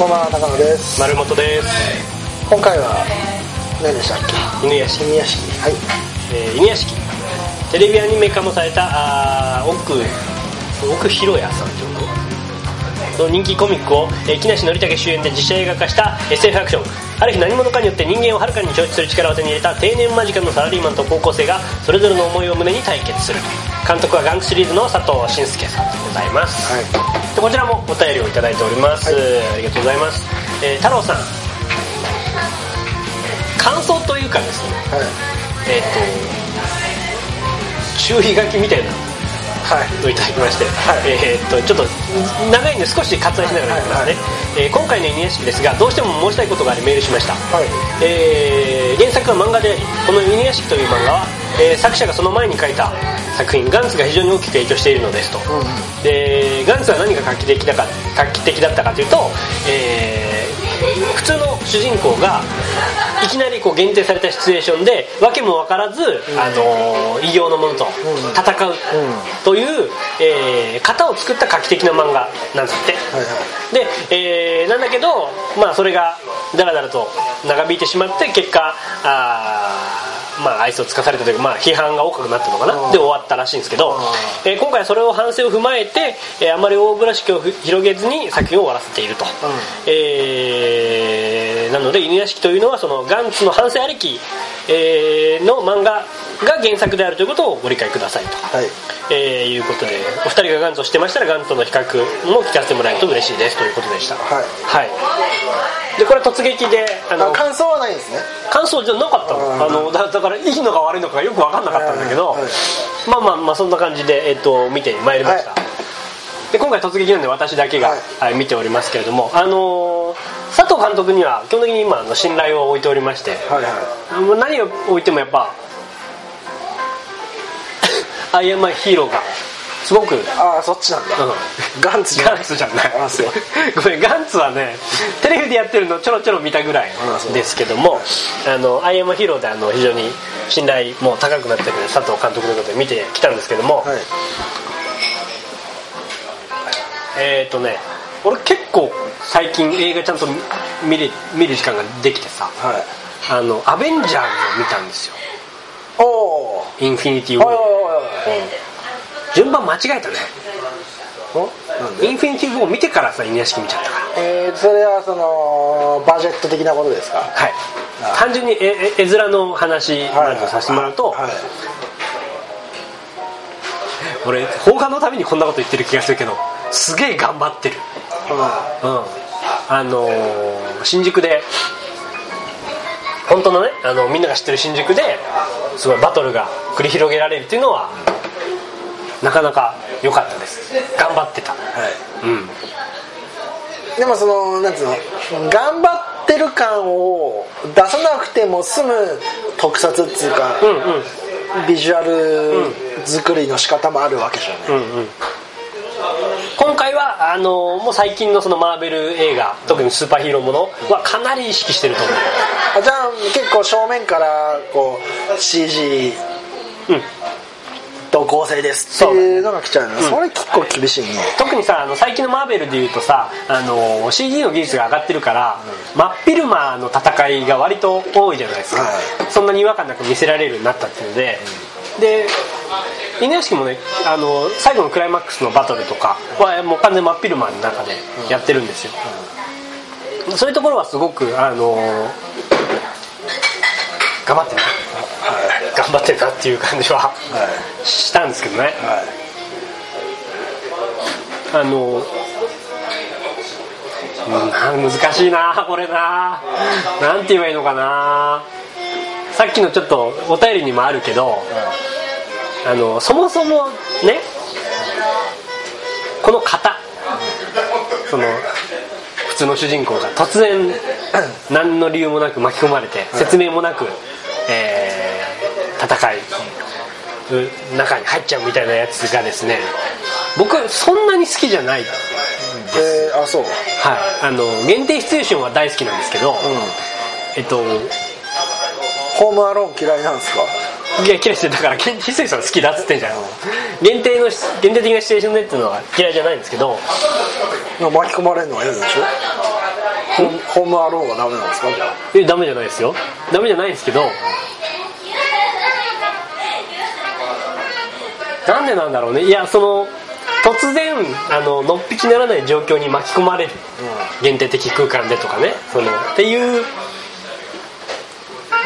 こんばんは高野です。丸本です。今回は何でしたっけ？犬屋敷、犬屋敷。はい。えー犬屋敷。テレビアニメ化もされたあー奥奥広屋さんってことの人気コミックを、えー木梨憲武主演で実写映画化した SF アクション。ある日何者かによって人間をはるかに超越する力を手に入れた定年間近のサラリーマンと高校生がそれぞれの思いを胸に対決する。監督はガンクシリーズの佐藤慎介さんでございます、はい。でこちらもお便りをいただいております、ありがとうございます、えー太郎さん。感想というかですね。はい。えっ、と注意書きみたいなはい。いただきまして、い。えっ、とちょっと長いんで少し割愛しながら言いますね、えー今回の犬屋敷ですがどうしても申したいことがありメールしました、はい。えー原作は漫画でありこの「犬屋敷」という漫画は、えー作者がその前に書いた作品ガンツが非常に大きく影響しているのですと、うんでガンツは何が画期的だか画期的だったかというと、えー普通の主人公がいきなりこう限定されたシチュエーションで訳も分からず、あのー異形のものと戦うという、えー型を作った画期的な漫画なんですって、はいはい。で、えーなんだけど、まあ、それがだらだらと長引いてしまって結果あーまあ愛想をつかされたというか、まあ、批判が多くなったのかな、うん。で終わったらしいんですけど、えー今回はそれを反省を踏まえて、えーあまり大風呂敷をふ広げずに作品を終わらせていると、えーなので犬屋敷というのはそのガンツの反省ありき、えーの漫画が原作であるということをご理解くださいと、はい。えーいうことでお二人がガンツを知ってましたらガンツとの比較も聞かせてもらえると嬉しいですということでした。はい。はい。でこれ突撃であのあ感想はないんですね。感想じゃなかったうん。のあのだだからいいのか悪いのかがよく分かんなかったんだけど、まあまあまあそんな感じで、えっと、見てまいりました、はい。で今回突撃なんで私だけが、はい。はい見ておりますけれどもあのー佐藤監督には基本的に今あの信頼を置いておりましてはいはもう何を置いてもやっぱアイアンマンヒーローがすごく、ああそっちなんだ。ガンツじゃない。ガンツじゃない。あそう。ごめんガンツはねテレビでやってるのちょろちょろ見たぐらいですけどもあのアイアンマンヒーローであの非常に信頼も高くなってる佐藤監督のことで見てきたんですけども、はい。えっ、とね俺結構最近映画ちゃんと見れ見る時間ができてさはい。あのアベンジャーズを見たんですよ。おおインフィニティ・ウォー順番間違えたね。インフィニティ・ウォー見てからさ犬屋敷見ちゃったか。らえー、それはそのバジェット的なことですか？はい。あ単純に絵絵絵面の話までさせてもらうと、はい。俺邦画のためにこんなこと言ってる気がするけどすげえ頑張ってる。うん。あのー新宿で本当のねあのみんなが知ってる新宿ですごいバトルが繰り広げられるっていうのはなかなか良かったです。頑張ってた。はい。うん。でもそのなんつうの頑張ってる感を出さなくても済む特撮っつうか、うんうん。ビジュアル作りの仕方もあるわけじゃない、うんうん。今回はあのもう最近のそのマーベル映画特にスーパーヒーローものはかなり意識してると思あじゃあ結構正面からこう CG う、うん、と合成です。っていうのが来ちゃうのそ,、うん。れ結構厳しいね。特にさあの最近のマーベルでいうとさあの CG の技術が上がってるから、真っ昼間の戦いが割と多いじゃないですか、はそんなに違和感なく見せられるようになったっていうので、で犬屋敷もねあの最後のクライマックスのバトルとかはもう完全真っ昼間の中でやってるんですよ、そういうところはすごくあの頑張ってるな頑張ってるなっていう感じははしたんですけどね。いはいあのうん難しいなこれな。なんて言えばいいのかな。さっきのちょっとお便りにもあるけどあのそもそもねこの型その普通の主人公が突然何の理由もなく巻き込まれて説明もなく、えー戦いう中に入っちゃうみたいなやつがですね僕そんなに好きじゃないえー、あそう。はい。あの限定シチュエーションは大好きなんですけど、うん。えっとホームアローン嫌いなんですか？いや嫌いしてだから限定シチュエーション好きだっつってんじゃん。限定の限定的なシチュエーションでっていうのは嫌いじゃないんですけど巻き込まれるのは嫌でしょ？ホームアローンはダメなんですか？えダメじゃないですよ。ダメじゃないんですけどなんでなんだろうね。いやその突然あののっぴきならない状況に巻き込まれる、限定的空間でとかね。そのっていう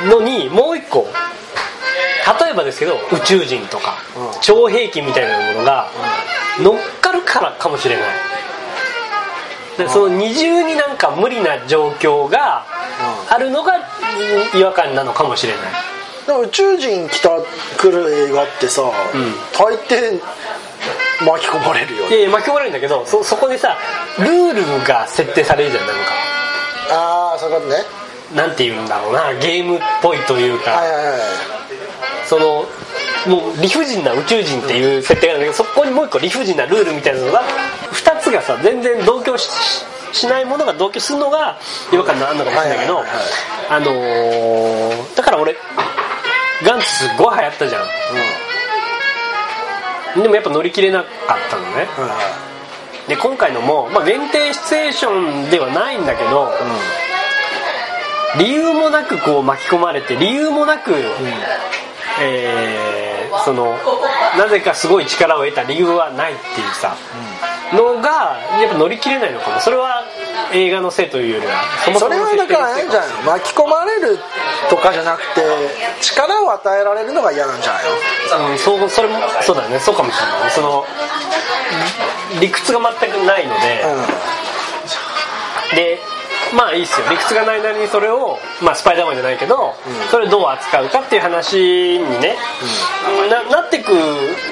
のにもう一個。例えばですけど宇宙人とか、うん。超兵器みたいなものが乗っかるからかもしれない。でその二重になんか無理な状況があるのが違和感なのかもしれない宇宙人来た来る映画ってさ、ん。大抵巻き込まれるよね。いやいや巻き込まれるんだけどそそこでさルールが設定されるじゃんなんか。ああそういうことね。なんて言うんだろうなゲームっぽいというか、はいはいはいそのもう理不尽な宇宙人っていう設定があるんだけどそこにもう一個理不尽なルールみたいなのが2つがさ全然同居ししないものが同居するのが違和感あるのかもしれないけど、はいはいはい。あのーだから俺ガンツすっごい流行ったじゃん。でもやっぱ乗り切れなかったのね。うん。で今回のも、まあ、限定シチュエーションではないんだけど、理由もなくこう巻き込まれて理由もなく、えーそのなぜかすごい力を得た理由はないっていうさ、のがやっぱ乗り切れないのかもそれは映画のせいというよりは。それはだからあれじゃん。巻き込まれるとかじゃなくて力を与えられるのが嫌なんじゃないの？うん、そうそれもそうだよね。そうかもしれない。ねその理屈が全くないので、でまあいいっすよ。理屈がないなりにそれを、まあ、スパイダーマンじゃないけど、それをどう扱うかっていう話にね、ななってく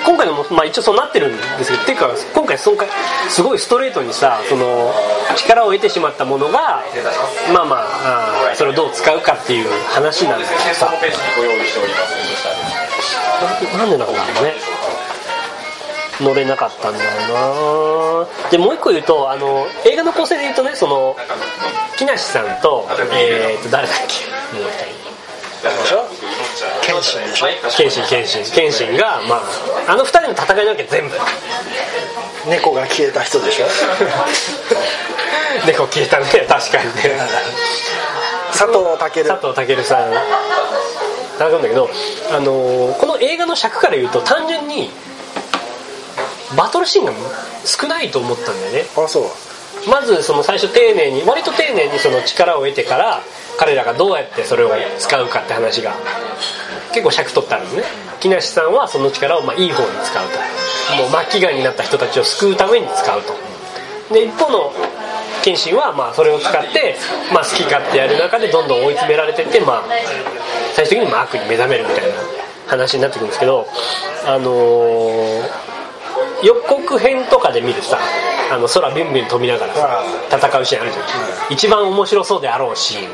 今回のも、まあ、一応そうなってるんですけどっていうか今回今回すごいストレートにさその力を得てしまったものがまあまああーそれをどう使うかっていう話なんだけどさ。なんでなんだろうね乗れなかったんだろうな。でもう一個言うとあの映画の構成で言うとねその木梨さんと,、えー、と誰だっけ？もう一でしょ謙信でしょ？人謙信謙信謙信が、まあ、あの二人の戦いなわけ全部。猫が消えた人でしょ？猫消えたね確かにね。佐藤健。佐藤健さん。戦うんだけど、あのーこの映画の尺から言うと単純にバトルシーンが少ないと思ったんだよね。あそう。まずその最初丁寧に割と丁寧にその力を得てから彼らがどうやってそれを使うかって話が結構尺取ってあるのね。木梨さんはその力をまあいい方に使うと。もう末期がんになった人たちを救うために使うと。で一方の謙信はまあそれを使って、まあ、好き勝手やる中でどんどん追い詰められてって、まあ、最終的にまあ悪に目覚めるみたいな話になってくるんですけどあのー予告編とかで見るさあの空ビュンビュン飛びながらさ戦うシーンあるじゃん、一番面白そうであろうシーン。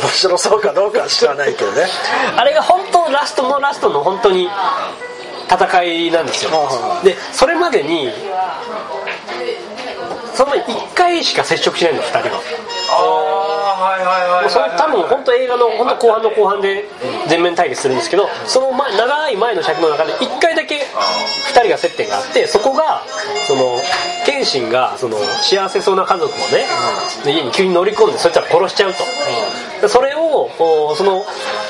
面白そうかどうかは知らないけどね。あれが本当ラストのラストの本当に戦いなんですよ。はでそれまでにその1回しか接触しないの2人はああはいはいはいもうその多分本当映画の本当後半の後半で全面対決するんですけどその前長い前の尺の中で1回だけ2人が接点があってそこがその謙信がその幸せそうな家族をね、で家に急に乗り込んでそいつら殺しちゃうと、でそれをおその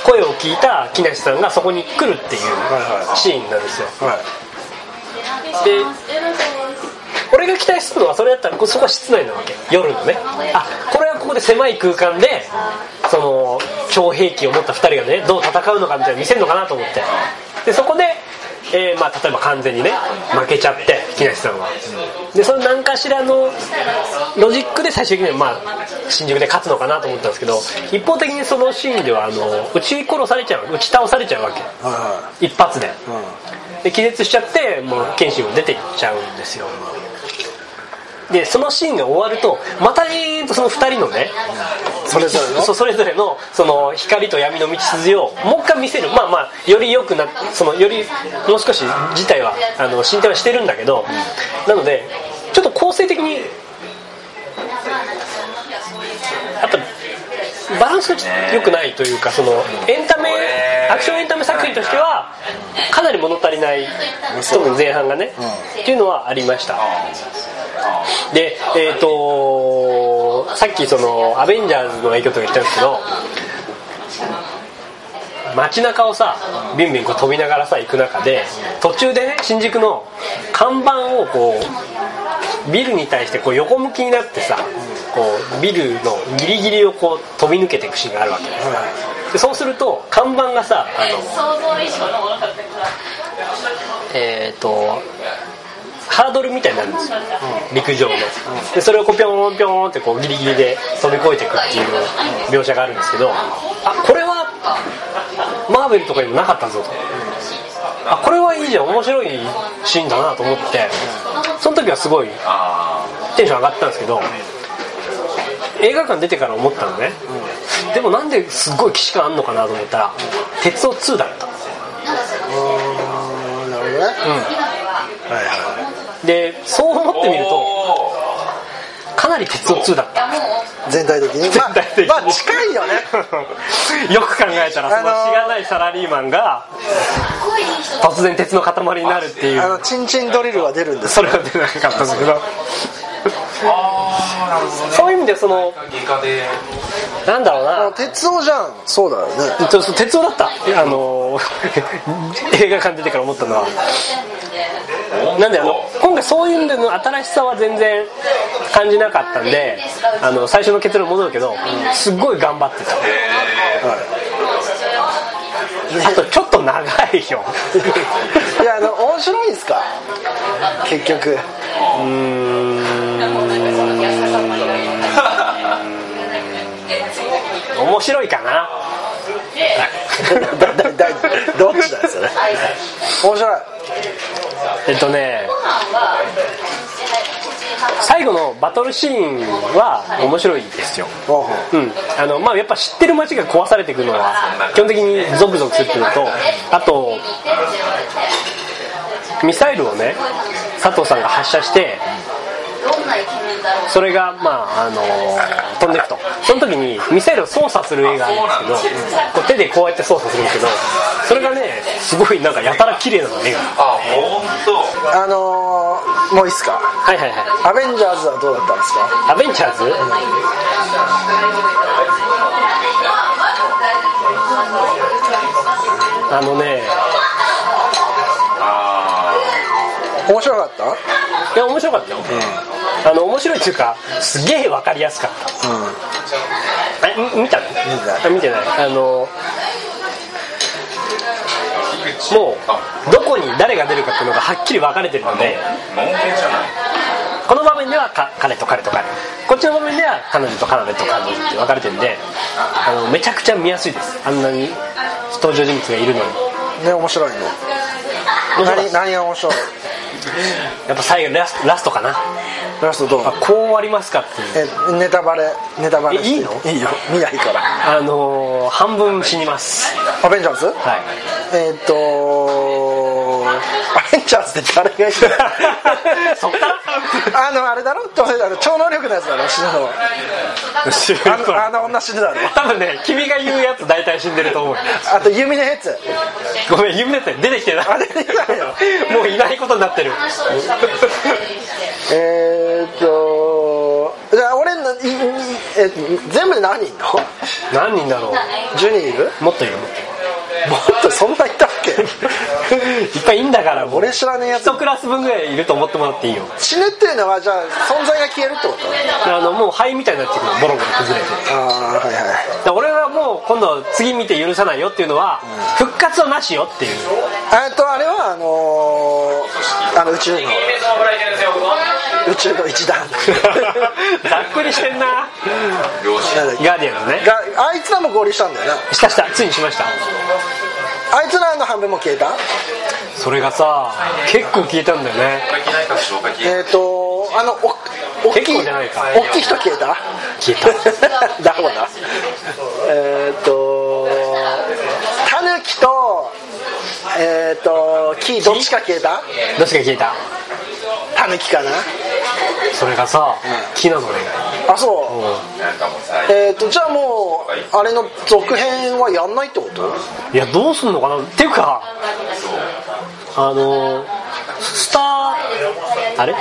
声を聞いた木梨さんがそこに来るっていうはいはい。シーンなんですよ。はい。で俺が期待するのはそれだったらこそこは室内なわけ。夜のね。あこれはここで狭い空間でその超兵器を持った2人がねどう戦うのかみたいなの見せるのかなと思って。でそこで、えーまあ、例えば完全にね負けちゃって木梨さんは。でその何かしらのロジックで最終的にはまあ新宿で勝つのかなと思ったんですけど一方的にそのシーンではあの撃ち殺されちゃう撃ち倒されちゃうわけ。は一発で。いはいで気絶しちゃってもう謙信も出ていっちゃうんですよでそのシーンが終わるとまたえーとその2人のねそれぞれの？それぞれのその光と闇の道筋をもう一回見せる。まあまあより良くなそのよりもう少し自体はあの進展はしてるんだけどなのでちょっと構成的にやっぱバランスがちょっと良くないというかそのエンタメアクションエンタメ作品としてはかなり物足りない特に前半がね、っていうのはありました。でえっ、とさっきそのアベンジャーズの影響とか言ったんですけど街中をさビンビンこう飛びながらさ行く中で途中でね新宿の看板をこうビルに対してこう横向きになってさこうビルのギリギリをこう飛び抜けていくシーンがあるわけ。ですでそうすると看板がさあのえっ、とハードルみたいになるんですよ、陸上の。でそれをこうピョンピョンってこうギリギリで飛び越えていくっていう描写があるんですけどあこれはマーベルとかにもなかったぞとあこれはいいじゃん面白いシーンだなと思って。その時はすごいあテンション上がったんですけど映画館出てから思ったのね、でもなんですっごい既視感あんのかなと思ったら「鉄道2」だった。あーなるほどね、はいはでそう思ってみるとなり鉄道2だった。い全体的に。全体的に。まあ、まあ近いよね。よく考えたらそのあのーしがないサラリーマンが突然鉄の塊になるっていあのうチンチンドリルは出るんですそれは出なかったんですけど。あーなるほどね。そういう意味でそのなんだろうあな鉄道じゃん。そうだよね。鉄道だった。あのー 映画館出てから思ったのは。なんであの今回そういう意味での新しさは全然感じなかったんであの最初の結論に戻るけどすっごい頑張ってた。あとちょっと長いよ。いやあの面白いんすか？結局。うーん。面白いかなどっちなんですよね？面白い。えっとね最後のバトルシーンは面白いですよ。うん、あのまあやっぱ知ってる街が壊されていくのは基本的にゾクゾクするっていうのとあとミサイルをね佐藤さんが発射してそれがまああの飛んでいくと。その時にミサイルを操作する絵があるんですけどこう手でこうやって操作するんですけどそれがねすごいなんかやたら綺麗な絵があ本当。あのー、もういいっすか？はいはいはい。アベンジャーズはどうだったんですか？アベンジャーズ？あのね面白かった？いや面白かったよ、あの面白いっていうかすげえ分かりやすかった。うん。えみ見たの？あ見てない。あのもうどこに誰が出るかっていうのがはっきり分かれてるのでこの場面ではか彼と彼と彼。こっちの場面では彼女と彼女と彼女って分かれてるんであのめちゃくちゃ見やすいです。あんなに登場人物がいるのに。ね面白いね何何が面白い？やっぱ最後ラスラストかな。ラストどう？あこう終わりますかっていう。えネタバレネタバレえいいの？いいよ。見ないから。あのー半分死にます。アベンジャーズ？はい。えーっとアベンジャーズって誰がいる そっから？あのあれだろ？とあの超能力のやつだろ死ぬのあのあの女死ぬだろ。多分ね君が言うやつ大体死んでると思う。よあと弓のやつ。ごめん夢のやつ出てきてない。あ出てきたよ。もういないことになってる。えーっとじゃあ俺のいいえ全部で何人いんの？何人だろう。10人いるもっといるもっといる。もっとそんないたっけ？いっぱいいんだから。俺知らねえやつ。一クラス分ぐらいいると思ってもらっていいよ。死ぬっていうのはじゃあ存在が消えるってこと？あのもう灰みたいになってくる。のボロボロ崩れて。ああはいはい。で俺はもう今度次見て許さないよっていうのは復活はなしよっていう。えっとあれはあのー、あの宇宙の。宇宙の一団。ざっくりしてんな。ガーディアンのね。があいつらも合流したんだよな。したした。ついにしましたあいつらの半分も消えた？それがさ結構消えたんだよね。えっ、とあのお大き結い構じゃないか。大きい人消えた？消えた。だほだえっ、とタヌキとえっ、と木どっちか消えた？どっちが消えた。タヌキかな？それがさ木なのねあそう。なん。かもうさえっ、とじゃあもうあれの続編はやんないってこと？いやどうすんのかな？っていうかあのスターあれ？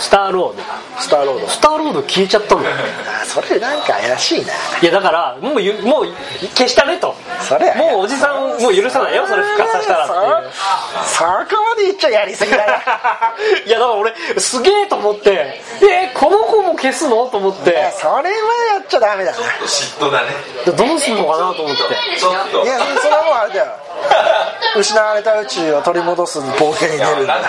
スターロード。スターロード。スターロード消えちゃったん。だよあそれなんか怪しいな。いやだからもうゆもう消したねと。それもうおじさんもう許さないよそれ復活させたらっていう。そそこまで言っちゃやりすぎだよ。いやだから俺すげえと思って。えこの子も消すのと思って。それはやっちゃダメだな。嫉妬だね。どうすんのかなと思って。ちょっと。いやそれはもうあれだよ。失われた宇宙を取り戻す冒険に出るんだ。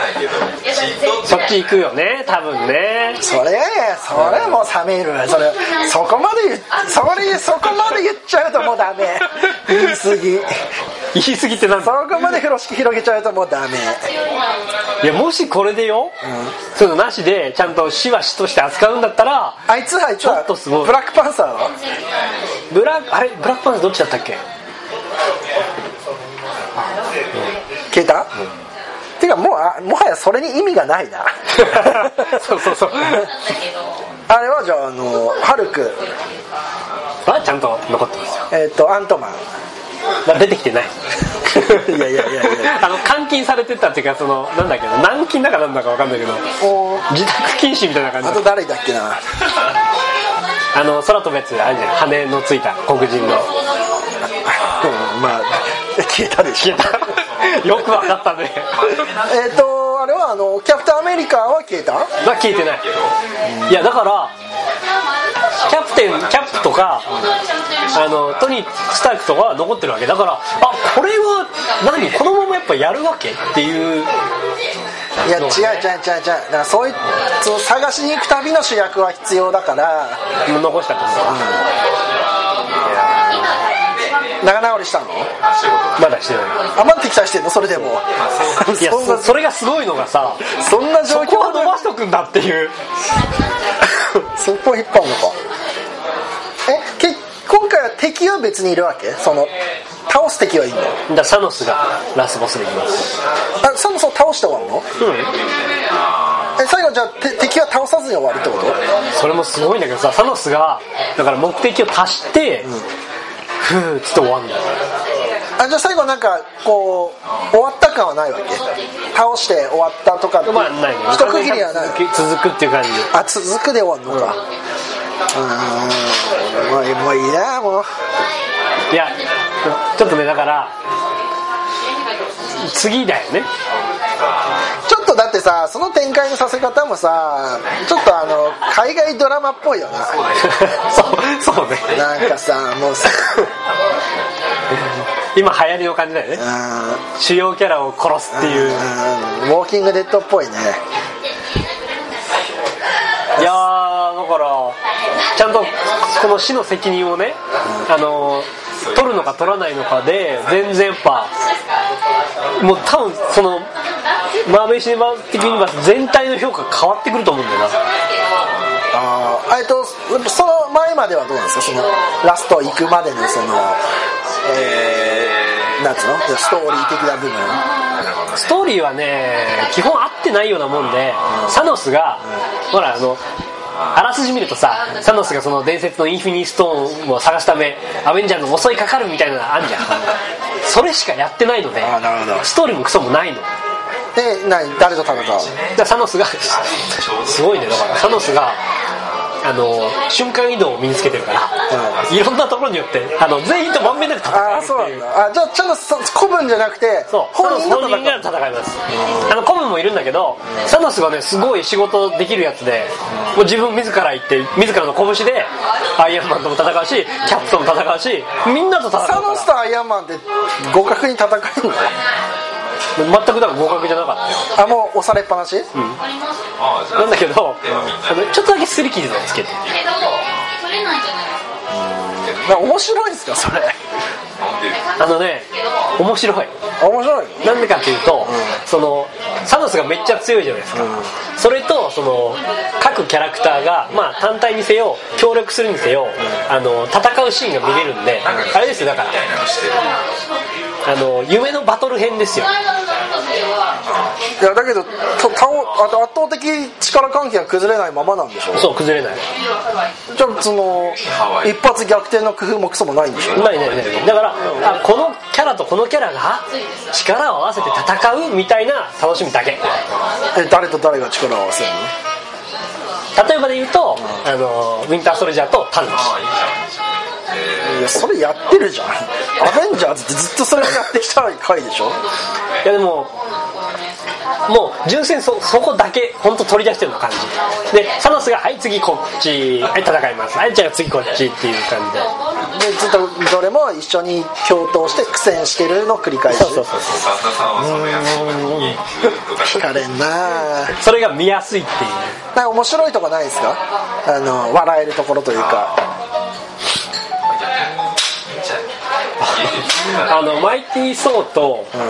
っち行くよね多分ね。それそれはもう冷めるそれそこまでそれそこまで言っちゃうともうダメ。言い過ぎ。言い過ぎってなんそだこまで風呂敷広げちゃうともうダメ。いやもしこれでよ、そういうのなしでちゃんと死は死として扱うんだったらあいつあいつちょっとすごい。ブラックパンサーはブラあれ？ブラックパンサーどっちだったっけ？消えた、てかもうあもはやそれに意味がないな。そうそうそう。あれはじゃああのハルク。あちゃんと残ってますよ。えっ、とアントマン。まあ出てきてない。いやいやいやいや。あの監禁されてたっていうかそのなんだっけど軟禁だかなんだか分かんないけど。お自宅禁止みたいな感じ。あと誰だっけな。あの空飛ぶやつあるじゃん羽のついた黒人の。うんまあ消えたでしょ よく分かったね。えっとあれはあのキャプテンアメリカは消えた？まあ聞いてない。いやだからキャプテンキャップとかあのトニー・スタークとかは残ってるわけ。だからあこれは何？このままやっぱやるわけっていう。いや違う違う違う違う。だからそういう探しに行く旅の主役は必要だから。残したと思う仲直りしたの？まだしてないあまだ敵対してんの？それでも。いやそそそれがすごいのがさそんな状そこは伸況ばしとくんだっていう。そこ引っ張るのか。えけ今回は敵は別にいるわけ？その倒す敵はいいの？だからサノスがラスボスできます。あそもそも倒して終わるの？え最後じゃあて敵は倒さずに終わるってこと？それもすごいんだけどさサノスがだから目的を達して、ふーっつって終わんだよあじゃあ最後なんかこう終わった感はないわけ？倒して終わったとかってまあないね。一区切りはない。続くっていう感じ。あ続くで終わるのか。うん。もうもういいなもういやちょっとねだから次だよね。ちょさその展開のさせ方もさちょっとあの海外ドラマっぽいよな。そうそうね。なんかさもうさ。今流行りの感じだよね。うん。主要キャラを殺すっていう。うん。ウォーキングデッドっぽいね。いやーだからちゃんとこの死の責任をねあの取るのか取らないのかで全然やっぱもう多分そのマーベル・シネマティック・ユニバース全体の評価変わってくると思うんだよな。ああえっとその前まではどうなんですか？そのラスト行くまでのそのえー、なんつうの？ストーリー的な部分。ストーリーはね基本合ってないようなもんでサノスがほらあのあらすじ見るとさサノスがその伝説のインフィニストーンを探すためアベンジャーズに襲いかかるみたいなのあんじゃん。それしかやってないのでストーリーもクソもないので何誰と戦う？らサノスが すごいね。だからサノスがあの瞬間移動を身につけてるから、いろんなところによってあの全員とまんべんなく戦ああそうなんだ。あじゃあちゃんとそ古文じゃなくてそう。本人と本人が戦います。あのコムもいるんだけどサノスがねすごい仕事できるやつでもう自分自ら行って自らの拳でアイアンマンとも戦うしキャップとも戦うしみんなと戦うサノスとアイアンマンって互角に戦えるの全くだから合格じゃなかったよ。あもう押されっぱなし、ああじゃなんだけどちょっとだけ擦り傷をつけて。けど取れないじゃないですかな面白いんで？すかそれあのね面白い。面白いの？なんでかっていうと、そのサノスがめっちゃ強いじゃないですか、それとその各キャラクターが、まあ、単体にせよ協力するにせよ、あの戦うシーンが見れるんであれですよだからあの夢のバトル編ですよ。いやだけどと倒あと圧倒的力関係が崩れないままなんでしょそう崩れない。じゃあその一発逆転の工夫もクソもないんでしょないないない。だからあこのキャラとこのキャラが力を合わせて戦うみたいな楽しみだけ。え誰と誰が力を合わせるの？例えばで言うと、あのウィンターソルジャーとタノスああやそれやってるじゃん。アベンジャーズってずっとそれをやってきた回でしょ？いやでももう純粋にそそこだけ本当取り出してるような感じ。でサノスが「はい次こっちはい戦います。はいじゃあ次こっち」っていう感じで。でずっとどれも一緒に共闘して苦戦してるの繰り返し。そうそうそうその役にずっとだ聞かれんな。それが見やすいっていう。なんか面白いとこないですか？あの笑えるところというかあのマイティー・ソーと、あの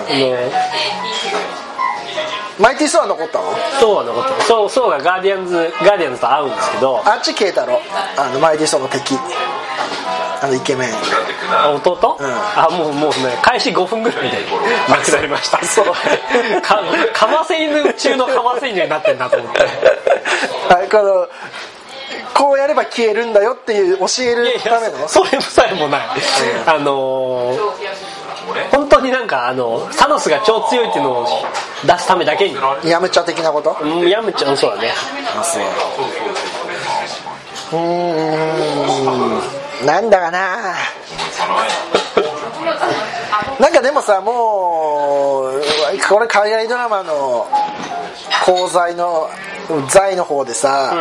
マイティー・ソーは残ったの？ソーは残ってる。ソーソーがガーディアンズガーディアンズと会うんですけど。あっち慶太郎あのマイティー・ソーの敵。あのイケメン。あ弟、うん。あもうもうね開始5分ぐらいで亡くなりました。そう。かかませ犬中のかませ犬になってんなと思って。はいこのこうやれば消えるんだよっていう教えるいやためのそれさえもない。あのー本当になんかあのサノスが超強いっていうのを出すためだけに。ヤムチャ的なこと？うんヤムちゃんそうだね。う。ん。なんだかな？なんかでもさもうこれ海外ドラマの功罪の罪の方でさ、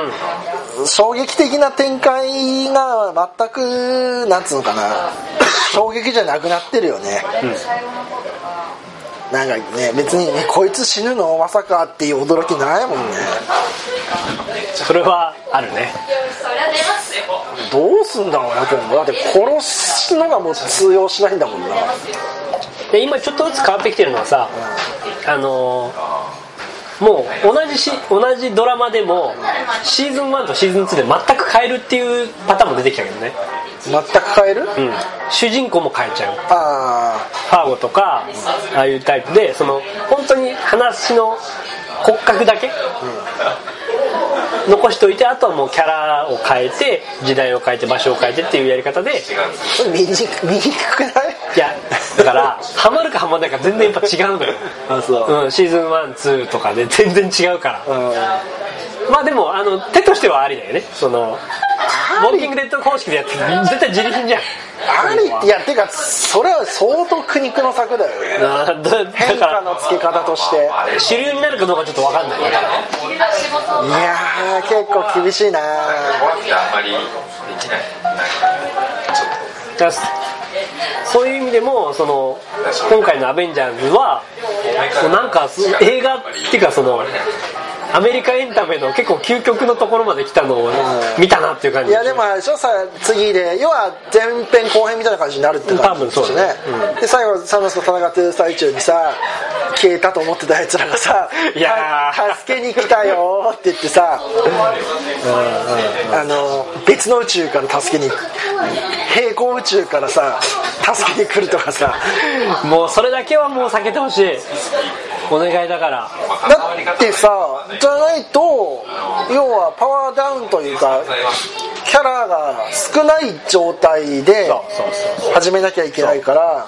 衝撃的な展開が全くなんつうのかな。衝撃じゃなくなってるよね、なんかね別にえこいつ死ぬの？まさかっていう驚きないもんね。それはあるね。どうすんだろうな今度だって殺すのがもう通用しないんだもんな。で今ちょっとずつ変わってきてるのはさあのーもう同じし同じドラマでもシーズン1とシーズン2で全く変えるっていうパターンも出てきたけどね、全く変える、うん、主人公も変えちゃう。あファーゴとかああいうタイプでその本当に話の骨格だけ、残しといてあとはもうキャラを変えて時代を変えて場所を変えてっていうやり方であ見に見にくくない？いやだからハマるかハマらないか全然やっぱ違うのよ。あそう。うん、シーズン12とかで全然違うから。うん。まあでもあの手としてはありだよね。そのウォーキングデッド方式でやって絶対自利品じゃん。ありいやてかそれは相当苦肉の策だよ。ね変から化のつけ方として。主流になるかどうかちょっと分かんない。いやー結構厳しいな怖くてあそういう意味でもその今回の「アベンジャーズは」もうなんか映画っていうかそのアメリカエンタメの結構究極のところまで来たのを見たなっていう感じいやでもあれでしょさ次で要は前編後編みたいな感じになるって感じ多分そうだね。で最後サノスと戦ってる最中にさ消えたと思ってたやつらがさ「いや助けに来たよ」って言ってさあの別の宇宙から助けに平行宇宙からさ助けに来るとかさ。もうそれだけはもう避けてほしいお願いだから。だってさじゃないと要はパワーダウンというかキャラが少ない状態で始めなきゃいけないから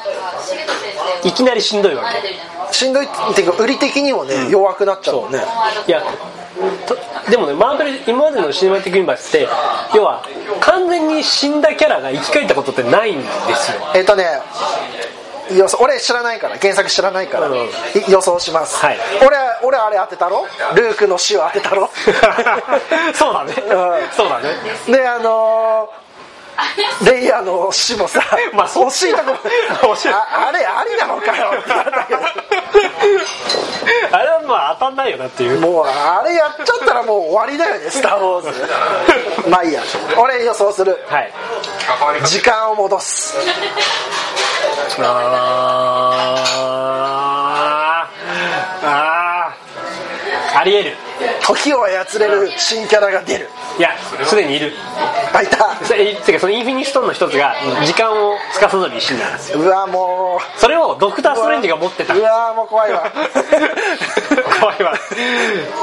いきなりしんどいわけ。しんどいっていうか売り的にもね、弱くなっちゃうね。いやとでもねマーベル今までのシネマティックユニバースって要は完全に死んだキャラが生き返ったことってないんですよ。えっ、とね予想俺知らないから原作知らないから、うん。い予想します、はい。俺俺あれ当てたろ？ルークの死を当てたろ？そうだね、うん。そうだね。であのーレイヤーの死もさ、まあそう。惜しいとこ 惜しい。ああれありなのかよ。って言われたけどあれはまあ当たんないよなっていう。もうあれやっちゃったらもう終わりだよね「スター・ウォーズ」まあいいや。俺予想する。はい。時間を戻すあー。あー。ありえる。時を操れる新キャラが出る。いやすでにいる。あいた。てかそのインフィニストーンの一つが時間を司る石なんです。ようわもそれをドクター・ストレンジが持ってたうわもう怖いわ。怖いわ。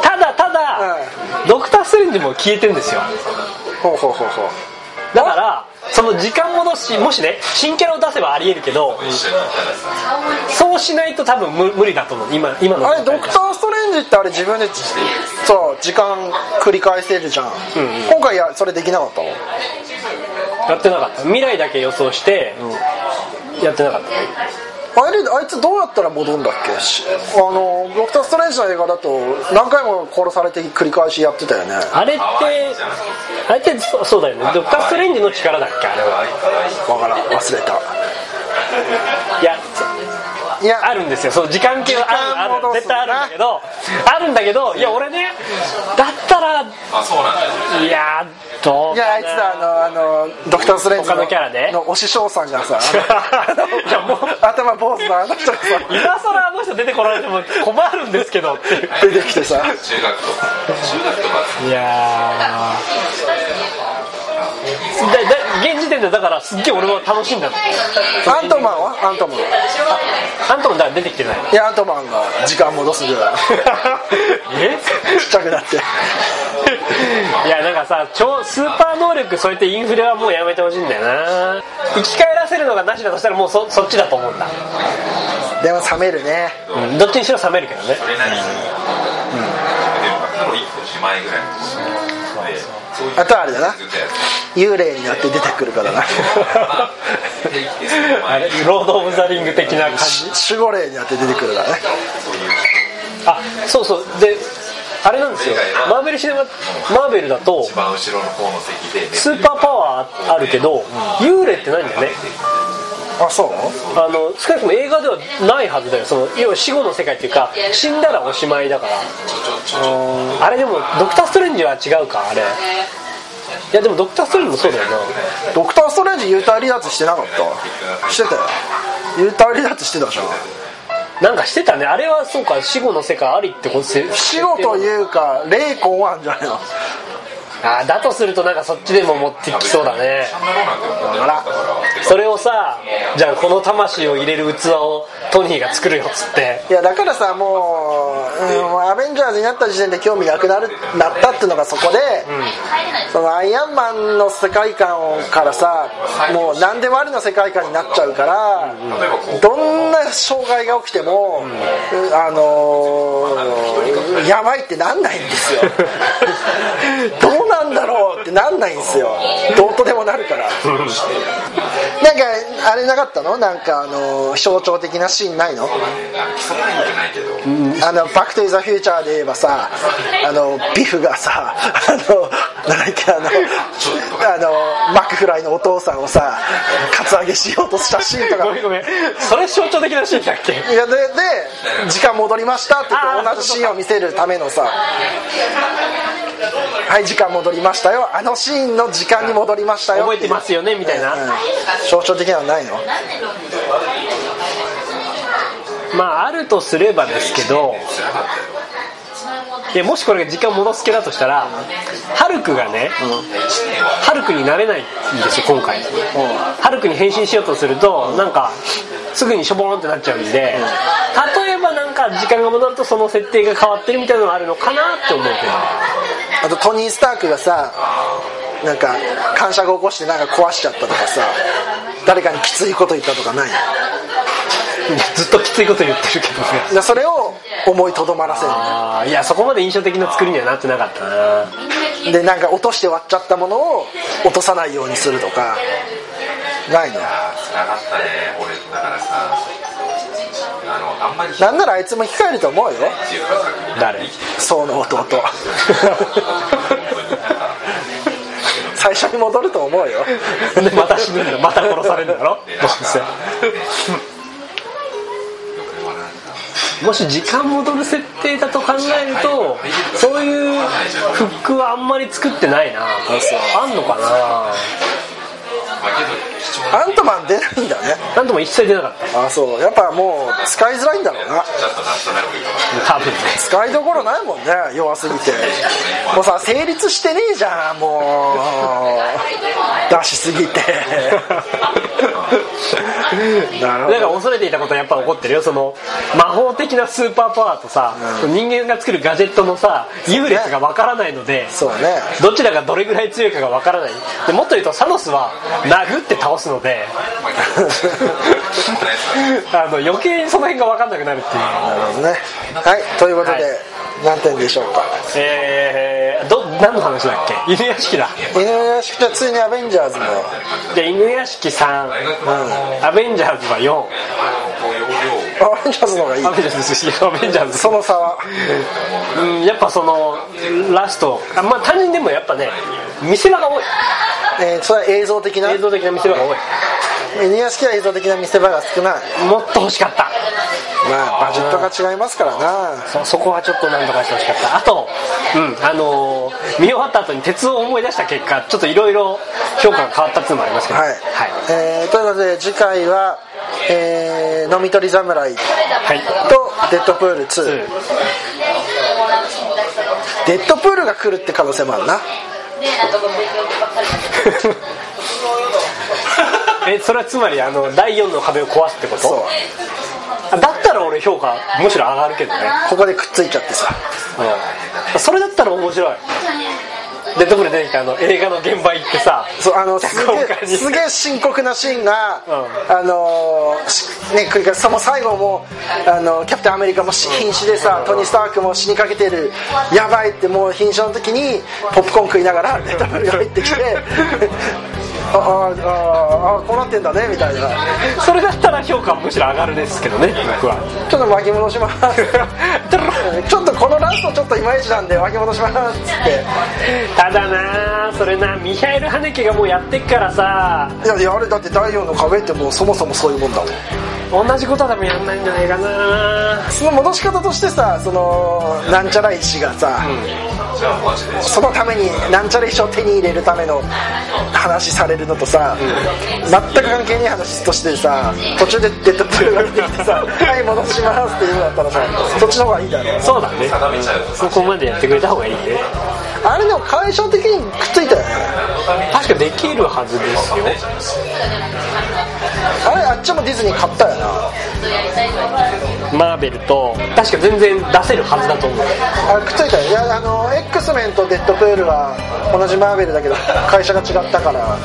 ただただ、ドクター・ストレンジも消えてんですよ。ほうほうほうほう。だからその時間戻しもしね新キャラを出せばありえるけどそうしないと多分無無理だと思う。今今のあれドクター・ストレンジってあれ自分でそう時間繰り返せるじゃん、今回やそれできなかったの？やってなかった。未来だけ予想してやってなかったあれあいつどうやったら戻るんだっけ？しあのドクター・ストレンジの映画だと何回も殺されて繰り返しやってたよね。あれってあれってそそうだよね。ドクター・ストレンジの力だっけ？あれはわからん。忘れた。いやいやあるんですよ。その時間系はあるある。絶対あるんだけどあるんだけどいや俺ねだったらあそうなんいやどういやあいつだあのあのドクター・ストレンジの他のキャラでのお師匠さんがさあのいやもう頭坊主のあの人がさ。今更あの人出てこられても困るんですけどって出てきてさ。中学とか。中学とか。いやー。だだ現時点でだからすっげえ俺は楽しんだの。アントマンは？アントマン。あんたもだから出てきてない。いやアントマンが時間戻すぐらい。え？ちっちゃくなって。いやなんかさ超スーパー能力そうやってインフレはもうやめてほしいんだよな。生き返らせるのがなしだとしたらもうそそっちだと思うんだ、でも冷めるね。うん、どっちにしろ冷めるけどね。それなりに。うん。過去一個手前ぐらいあとあれだな。幽霊になって出てくるからな。あれロード・オブ・ザ・リング的な感じ守護霊になって出てくるからねあそうそうであれなんですよマーベルシネママーベルだとスーパーパワーあるけど幽霊ってないんだよねあそう？あの少なくとも映画ではないはずだよ。その要は死後の世界っていうか死んだらおしまいだから。あれでもドクター・ストレンジは違うかあれ。いやでもドクター・ストレンジもそうだよな。ドクター・ストレンジ幽体離脱してなかった？してたよ。幽体離脱してたじゃん。なんかしてたね。あれはそうか死後の世界ありってことせ死後というか霊魂はあんじゃないの？あだとするとなんかそっちでも持ってきそうだね。あらそれをさじゃあこの魂を入れる器をトニーが作るよっつって。いやだからさもう、うん、もうアベンジャーズになった時点で興味なくなるなったっていうのがそこで、そのアイアンマンの世界観からさもう何でもありの世界観になっちゃうから、どんな障害が起きても、あのーやばいってなんないんですよ。どうなんだろうってなんないんですよ。どうとでもなるから。なんかあれなかったの？なんかあの象徴的なシーンないの？そんあのバック・トゥ・ザ・フューチャーで言えばさあのビフがさあのなんだっけあのあのマックフライのお父さんをさカツアゲしようとしたシーンとか。ごめんごめん。それ象徴的なシーンだっけ？いやでで時間戻りましたって言って同じシーンを見せるためのさ。はい時間戻りましたよ。あのシーンの時間に戻りましたよ。覚えてますよねみたいな、うん。象徴的なのないの？まああるとすればですけどいやもしこれが時間戻す系だとしたらハルクがね、ハルクになれないんですよ今回、ハルクに変身しようとするとなんかすぐにしょぼーんってなっちゃうんで、例えばなんか時間が戻るとその設定が変わってるみたいなのがあるのかなって思うけど。あとトニー・スタークがさなんか感謝が起こしてなんか壊しちゃったとかさ誰かにきついこと言ったとかない？ずっときついこと言ってるけど それを思いとどまらせる。いやそこまで印象的な作りにはなってなかったな。でなんか落として割っちゃったものを落とさないようにするとか。ないの？あつながったね俺だからさ。あのあんまりなんならあいつも生き返ると思うよ。誰？そうの弟。最初に戻ると思うよ。でまた死ぬんだ。また殺されるんだろ？どうせ もし時間戻る設定だと考えるとそういうフックはあんまり作ってないな。あんのかな。アントマン出ないんだね。なんとも一切出なかっあそう。やっぱもう使いづらいんだろうな。多分ね。使いどころないもんね。弱すぎて。もうさ成立してねえじゃんもう。出しすぎて なるほど。だから恐れていたことはやっぱ起こってるよ。その魔法的なスーパーパワーとさ、人間が作るガジェットのさ優劣がわからないのでそうね。どちらがどれぐらい強いかがわからない。でもっと言うとサノスは殴って倒すので あの余計にその辺が分かんなくなるっていう。なるほどね。はいということで、はい。何点でしょうか？えー、ど何の話だっけ？犬屋敷だ。犬屋敷じゃあついにアベンジャーズの。で犬屋敷3、アベンジャーズは4アベンジャーズの方がいい。アベンジャーズですアベンジャーズ。その差は？うんやっぱそのラスト。あまあ単純にでもやっぱね見せ場が多いえーそれは映像的な？映像的な見せ場が多い。犬屋敷は映像的な見せ場が少ない。もっと欲しかった。まあバジェットが違いますからな。そそこはちょっと何とかしてほしかった。あと、うんあのー見終わった後に鉄を思い出した結果ちょっといろいろ評価が変わったっていうのもありますけど。はい、えーということで次回は、えー飲み取り侍はい。とデッドプール2、うんデッドプールが来るって可能性もあるなえそれはつまりあの第4の壁を壊すってこと？そう。あだったら俺評価むしろ上がるけどね、ここでくっついちゃってさ。うん、それだったら面白いデッドプール出てきたあの映画の現場行ってさそうあのすげえ深刻なシーンが、うん。あのね繰り返す。その最後もあのキャプテンアメリカもし瀕死でさトニー・スタークも死にかけてる。やばいってもう瀕死の時にポップコーン食いながらデッドプールが入ってきてあああああこうなってんだねみたいな。それだったら評価はむしろ上がるですけどね僕は。ちょっと巻き戻します。ちょっとこのラストちょっといまいちなんで巻き戻しますっつって。ただなそれなミハエル・ハネケがもうやってっからさ。いやいやあれだって第4の壁ってもうそもそもそういうもんだもん。同じことは多分やんないんじゃないかな。その戻し方としてさそのなんちゃら石がさ、そのためになんちゃら石を手に入れるための話されるのとさ、全く関係ない話としてさ途中でデッドプールが出てきてさ「はい戻します」っていうのだったらさそっちの方がいいだろそうだね。そこまでやってくれた方がいいね。あれでも会社的にくっついたよね。確かできるはずですよ。あれあっちもディズニー買ったよなマーベルと確か全然出せるはずだと思う。あれくっついたよ。いやあの X メンとデッドプールは同じマーベルだけど 会社が違ったから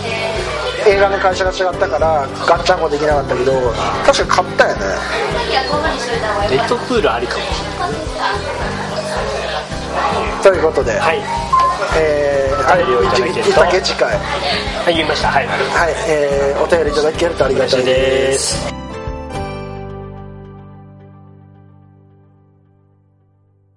映画の会社が違ったからガッチャンコできなかったけど確か買ったよね。レッドプールありかも。ということで、はい。えー、お便りをいただけると。はい言いました。はい。はい、えー、お便りいただけるとありがたいです